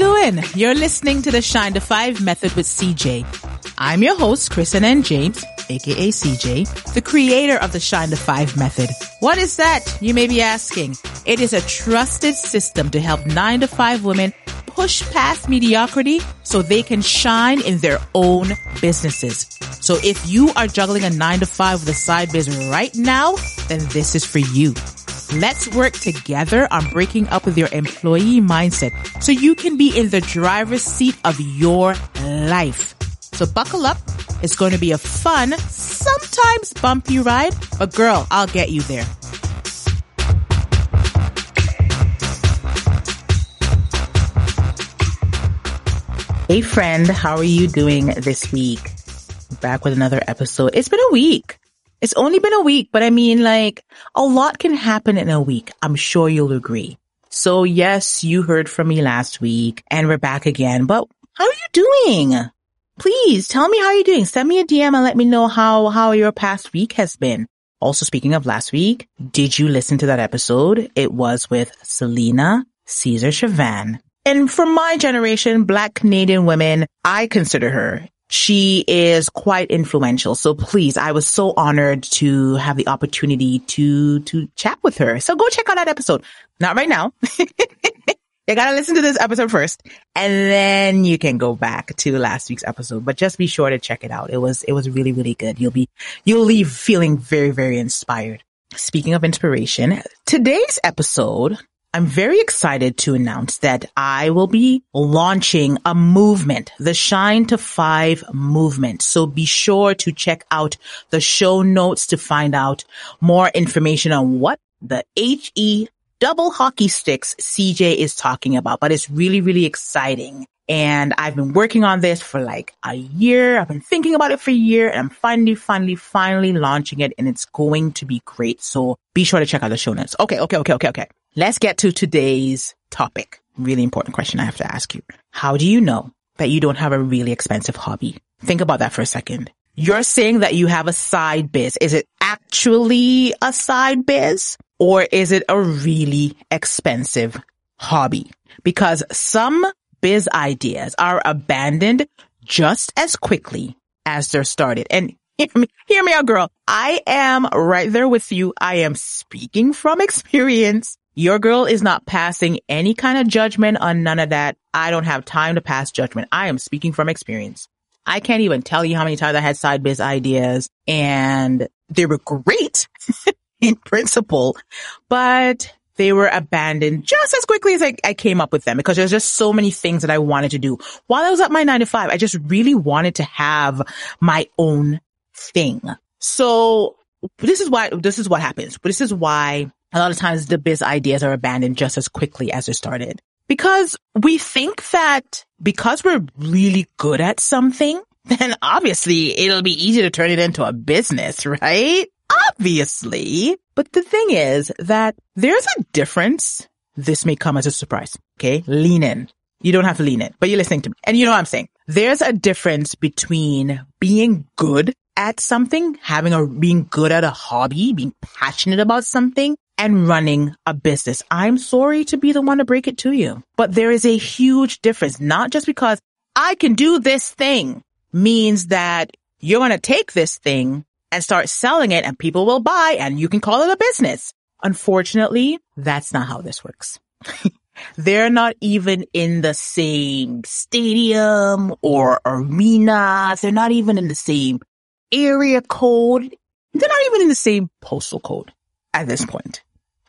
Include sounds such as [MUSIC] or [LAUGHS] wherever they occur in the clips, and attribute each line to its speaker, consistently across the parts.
Speaker 1: doing? You're listening to the Shine to Five method with CJ. I'm your host, Kristen N. James, aka CJ, the creator of the Shine to Five method. What is that? You may be asking. It is a trusted system to help nine to five women push past mediocrity so they can shine in their own businesses. So if you are juggling a nine to five with a side business right now, then this is for you. Let's work together on breaking up with your employee mindset so you can be in the driver's seat of your life. So buckle up. It's going to be a fun, sometimes bumpy ride, but girl, I'll get you there. Hey friend, how are you doing this week? Back with another episode. It's been a week. It's only been a week, but I mean like a lot can happen in a week. I'm sure you'll agree. So yes, you heard from me last week and we're back again, but how are you doing? Please tell me how you're doing. Send me a DM and let me know how, how your past week has been. Also speaking of last week, did you listen to that episode? It was with Selena Caesar Chavan. And for my generation, black Canadian women, I consider her she is quite influential. So please, I was so honored to have the opportunity to, to chat with her. So go check out that episode. Not right now. [LAUGHS] you gotta listen to this episode first and then you can go back to last week's episode, but just be sure to check it out. It was, it was really, really good. You'll be, you'll leave feeling very, very inspired. Speaking of inspiration, today's episode I'm very excited to announce that I will be launching a movement, the Shine to Five movement. So be sure to check out the show notes to find out more information on what the HE double hockey sticks CJ is talking about. But it's really, really exciting. And I've been working on this for like a year. I've been thinking about it for a year and I'm finally, finally, finally launching it and it's going to be great. So be sure to check out the show notes. Okay. Okay. Okay. Okay. Okay. Let's get to today's topic. Really important question I have to ask you. How do you know that you don't have a really expensive hobby? Think about that for a second. You're saying that you have a side biz. Is it actually a side biz or is it a really expensive hobby? Because some biz ideas are abandoned just as quickly as they're started. And [LAUGHS] hear me, hear me out, girl. I am right there with you. I am speaking from experience. Your girl is not passing any kind of judgment on none of that. I don't have time to pass judgment. I am speaking from experience. I can't even tell you how many times I had side biz ideas and they were great [LAUGHS] in principle, but they were abandoned just as quickly as I, I, came up with them because there's just so many things that I wanted to do. While I was at my nine to five, I just really wanted to have my own thing. So this is why, this is what happens. This is why a lot of times the biz ideas are abandoned just as quickly as they started because we think that because we're really good at something, [LAUGHS] then obviously it'll be easy to turn it into a business, [LAUGHS] right? Obviously. But the thing is that there's a difference. This may come as a surprise. Okay. Lean in. You don't have to lean in, but you're listening to me and you know what I'm saying. There's a difference between being good at something, having a, being good at a hobby, being passionate about something and running a business. I'm sorry to be the one to break it to you, but there is a huge difference, not just because I can do this thing means that you're going to take this thing and start selling it and people will buy and you can call it a business. Unfortunately, that's not how this works. [LAUGHS] They're not even in the same stadium or arena. They're not even in the same area code. They're not even in the same postal code at this point.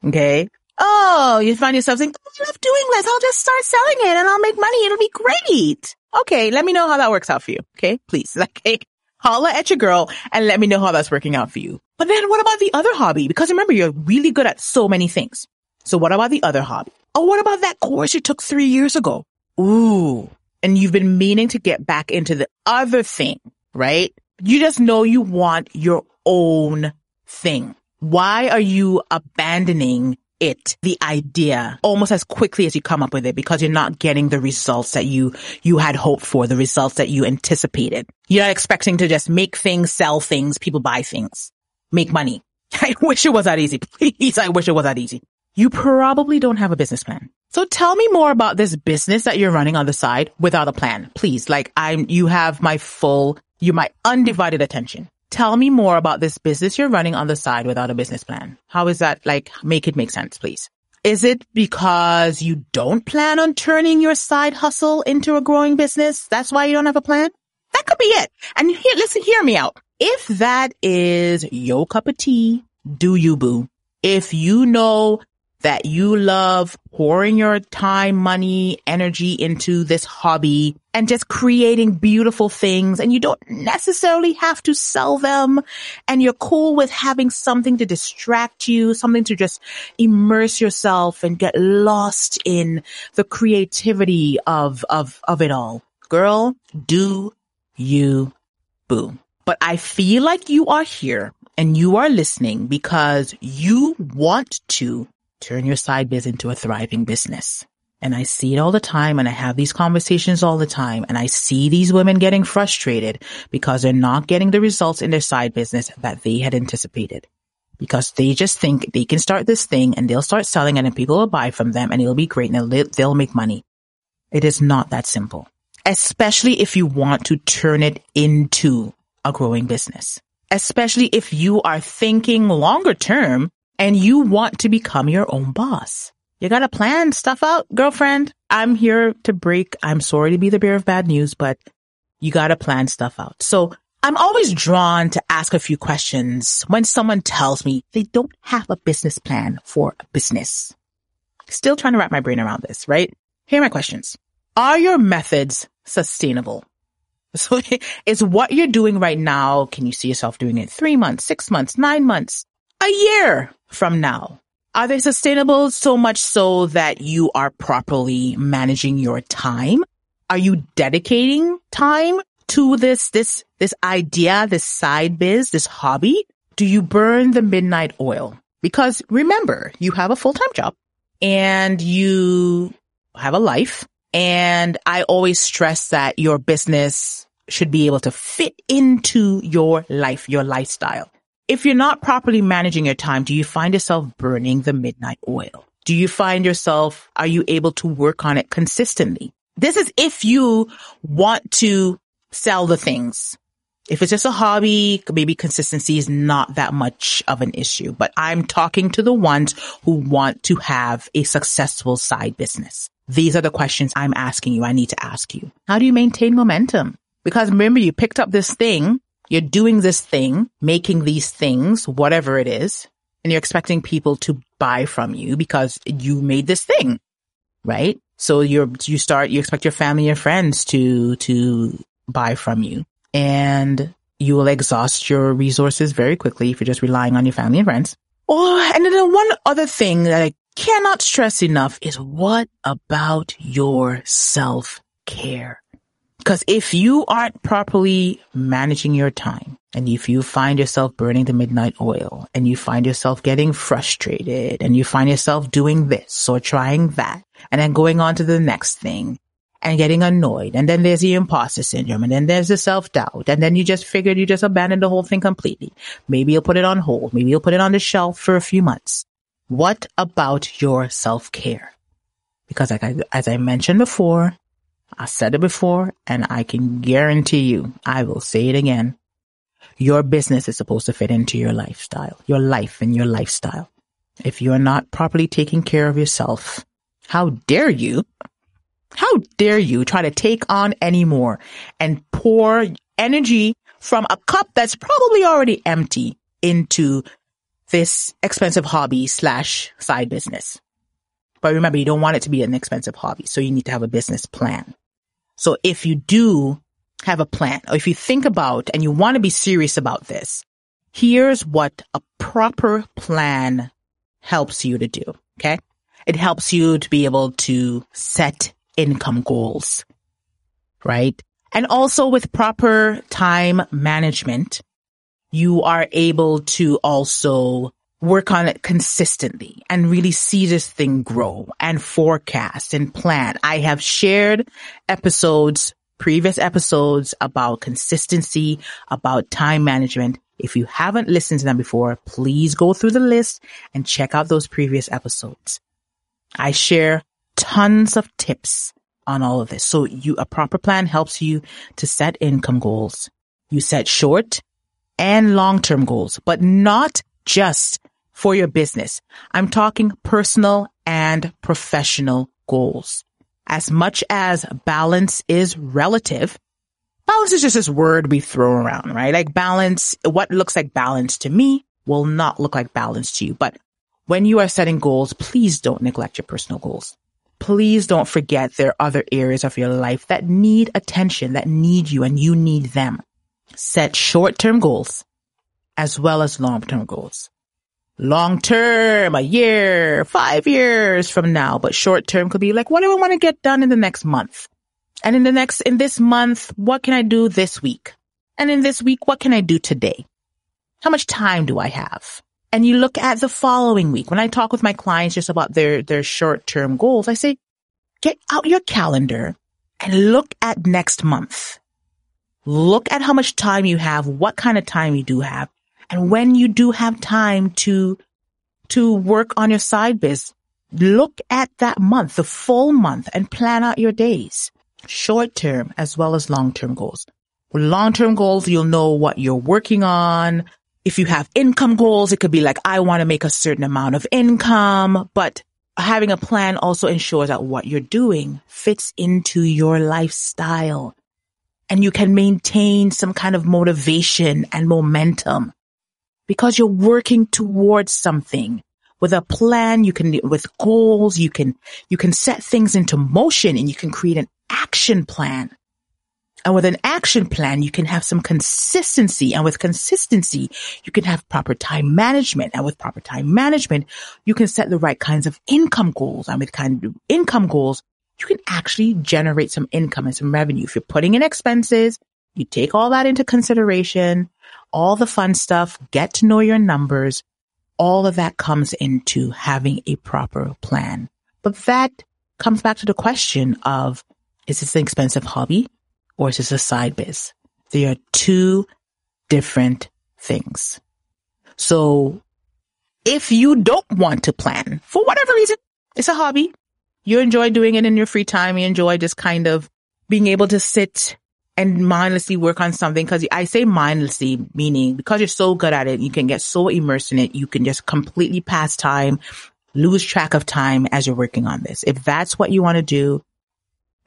Speaker 1: Okay. Oh, you find yourself saying, oh, I love doing this. I'll just start selling it and I'll make money. It'll be great. Okay. Let me know how that works out for you. Okay. Please. [LAUGHS] Okay. Holla at your girl and let me know how that's working out for you. But then what about the other hobby? Because remember, you're really good at so many things. So what about the other hobby? Oh, what about that course you took three years ago? Ooh. And you've been meaning to get back into the other thing, right? You just know you want your own thing. Why are you abandoning it, the idea, almost as quickly as you come up with it because you're not getting the results that you, you had hoped for, the results that you anticipated. You're not expecting to just make things, sell things, people buy things, make money. [LAUGHS] I wish it was that easy. Please, I wish it was that easy. You probably don't have a business plan. So tell me more about this business that you're running on the side without a plan, please. Like I'm, you have my full, you my undivided attention. Tell me more about this business you're running on the side without a business plan. How is that like, make it make sense, please? Is it because you don't plan on turning your side hustle into a growing business? That's why you don't have a plan? That could be it. And here, listen, hear me out. If that is your cup of tea, do you boo? If you know that you love pouring your time, money, energy into this hobby and just creating beautiful things and you don't necessarily have to sell them and you're cool with having something to distract you, something to just immerse yourself and get lost in the creativity of, of, of it all. Girl, do you boo. But I feel like you are here and you are listening because you want to turn your side biz into a thriving business. And I see it all the time and I have these conversations all the time and I see these women getting frustrated because they're not getting the results in their side business that they had anticipated. Because they just think they can start this thing and they'll start selling it and people will buy from them and it'll be great and they'll, they'll make money. It is not that simple, especially if you want to turn it into a growing business, especially if you are thinking longer term and you want to become your own boss. You gotta plan stuff out, girlfriend. I'm here to break. I'm sorry to be the bearer of bad news, but you gotta plan stuff out. So I'm always drawn to ask a few questions when someone tells me they don't have a business plan for a business. Still trying to wrap my brain around this, right? Here are my questions. Are your methods sustainable? So [LAUGHS] is what you're doing right now, can you see yourself doing it three months, six months, nine months, a year from now? Are they sustainable so much so that you are properly managing your time? Are you dedicating time to this, this, this idea, this side biz, this hobby? Do you burn the midnight oil? Because remember, you have a full-time job and you have a life. And I always stress that your business should be able to fit into your life, your lifestyle. If you're not properly managing your time, do you find yourself burning the midnight oil? Do you find yourself, are you able to work on it consistently? This is if you want to sell the things. If it's just a hobby, maybe consistency is not that much of an issue, but I'm talking to the ones who want to have a successful side business. These are the questions I'm asking you. I need to ask you. How do you maintain momentum? Because remember, you picked up this thing you're doing this thing, making these things, whatever it is, and you're expecting people to buy from you because you made this thing, right? So you're, you start, you expect your family and friends to, to buy from you and you will exhaust your resources very quickly if you're just relying on your family and friends. Oh, and then one other thing that I cannot stress enough is what about your self care? Because if you aren't properly managing your time and if you find yourself burning the midnight oil and you find yourself getting frustrated and you find yourself doing this or trying that and then going on to the next thing and getting annoyed and then there's the imposter syndrome and then there's the self-doubt and then you just figured you just abandoned the whole thing completely. Maybe you'll put it on hold. Maybe you'll put it on the shelf for a few months. What about your self-care? Because like I, as I mentioned before, I said it before and I can guarantee you, I will say it again. Your business is supposed to fit into your lifestyle, your life and your lifestyle. If you're not properly taking care of yourself, how dare you? How dare you try to take on any more and pour energy from a cup that's probably already empty into this expensive hobby slash side business. But remember, you don't want it to be an expensive hobby. So you need to have a business plan. So if you do have a plan or if you think about and you want to be serious about this, here's what a proper plan helps you to do. Okay. It helps you to be able to set income goals, right? And also with proper time management, you are able to also work on it consistently and really see this thing grow and forecast and plan. I have shared episodes, previous episodes about consistency, about time management. If you haven't listened to them before, please go through the list and check out those previous episodes. I share tons of tips on all of this. So you, a proper plan helps you to set income goals. You set short and long-term goals, but not just for your business. I'm talking personal and professional goals. As much as balance is relative, balance is just this word we throw around, right? Like balance, what looks like balance to me will not look like balance to you. But when you are setting goals, please don't neglect your personal goals. Please don't forget there are other areas of your life that need attention, that need you and you need them. Set short-term goals as well as long-term goals. Long term, a year, five years from now, but short term could be like, what do I want to get done in the next month? And in the next, in this month, what can I do this week? And in this week, what can I do today? How much time do I have? And you look at the following week. When I talk with my clients just about their, their short term goals, I say, get out your calendar and look at next month. Look at how much time you have, what kind of time you do have. And when you do have time to, to work on your side biz, look at that month, the full month and plan out your days, short term as well as long term goals. With long term goals, you'll know what you're working on. If you have income goals, it could be like, I want to make a certain amount of income, but having a plan also ensures that what you're doing fits into your lifestyle and you can maintain some kind of motivation and momentum because you're working towards something with a plan. You can, with goals, you can, you can set things into motion and you can create an action plan. And with an action plan, you can have some consistency. And with consistency, you can have proper time management. And with proper time management, you can set the right kinds of income goals. And with kind of income goals, you can actually generate some income and some revenue. If you're putting in expenses, you take all that into consideration, all the fun stuff, get to know your numbers. All of that comes into having a proper plan. But that comes back to the question of, is this an expensive hobby or is this a side biz? They are two different things. So if you don't want to plan for whatever reason, it's a hobby you enjoy doing it in your free time. You enjoy just kind of being able to sit and mindlessly work on something. Cause I say mindlessly, meaning because you're so good at it, you can get so immersed in it. You can just completely pass time, lose track of time as you're working on this. If that's what you want to do,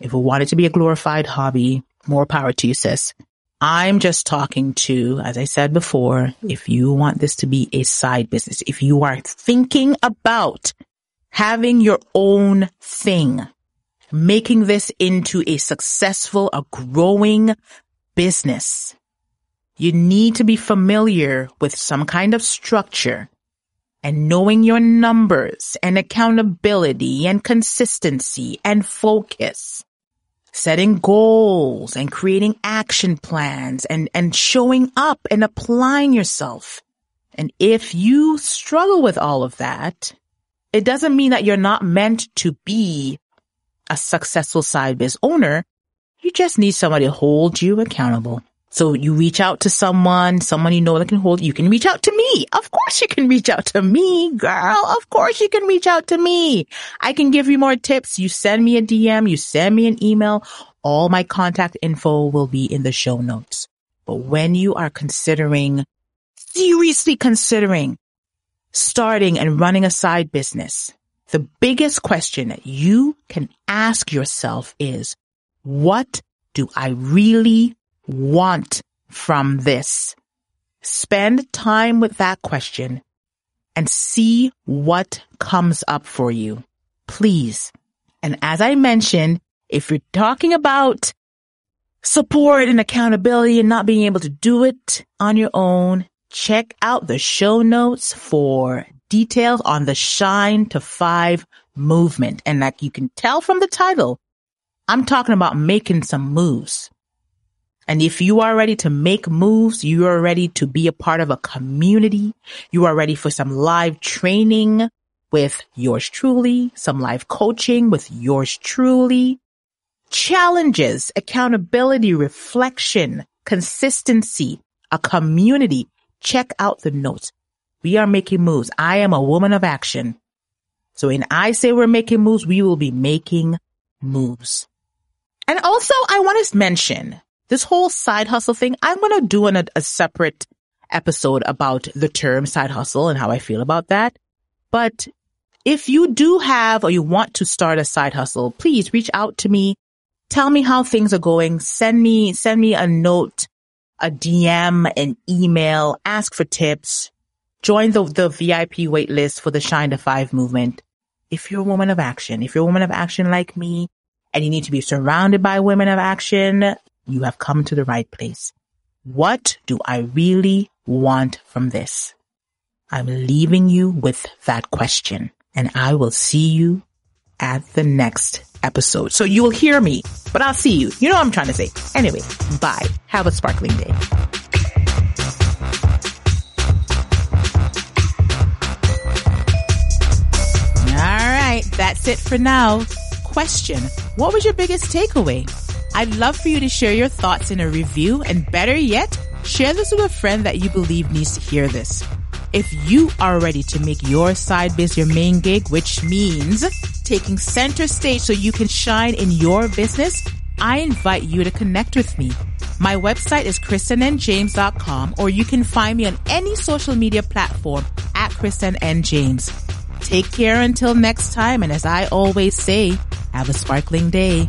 Speaker 1: if you want it to be a glorified hobby, more power to you, sis. I'm just talking to, as I said before, if you want this to be a side business, if you are thinking about having your own thing, making this into a successful, a growing business. You need to be familiar with some kind of structure and knowing your numbers and accountability and consistency and focus. Setting goals and creating action plans and, and showing up and applying yourself. And if you struggle with all of that, it doesn't mean that you're not meant to be a successful side biz owner. You just need somebody to hold you accountable. So you reach out to someone, someone you know that can hold, you can reach out to me. Of course you can reach out to me, girl. Of course you can reach out to me. I can give you more tips. You send me a DM, you send me an email. All my contact info will be in the show notes. But when you are considering, seriously considering starting and running a side business, the biggest question that you can ask yourself is, what do I really want from this? Spend time with that question and see what comes up for you. Please. And as I mentioned, if you're talking about support and accountability and not being able to do it on your own, check out the show notes for details on the shine to five movement. And like you can tell from the title, I'm talking about making some moves. And if you are ready to make moves, you are ready to be a part of a community. You are ready for some live training with yours truly, some live coaching with yours truly, challenges, accountability, reflection, consistency, a community check out the notes. We are making moves. I am a woman of action So when I say we're making moves, we will be making moves. And also I want to mention this whole side hustle thing. I'm going to do an, a, a separate episode about the term side hustle and how I feel about that. But if you do have or you want to start a side hustle, please reach out to me. Tell me how things are going. Send me, send me a note, a DM, an email, ask for tips. Join the, the VIP wait list for the Shine to Five movement. If you're a woman of action, if you're a woman of action like me and you need to be surrounded by women of action, you have come to the right place. What do I really want from this? I'm leaving you with that question and I will see you at the next episode. So you'll hear me, but I'll see you. You know what I'm trying to say. Anyway, bye. Have a sparkling day. That's it for now. Question. What was your biggest takeaway? I'd love for you to share your thoughts in a review and better yet, share this with a friend that you believe needs to hear this. If you are ready to make your side biz your main gig, which means taking center stage so you can shine in your business, I invite you to connect with me. My website is KristenNJames.com or you can find me on any social media platform at Kristen N. James. Take care until next time. And as I always say, have a sparkling day.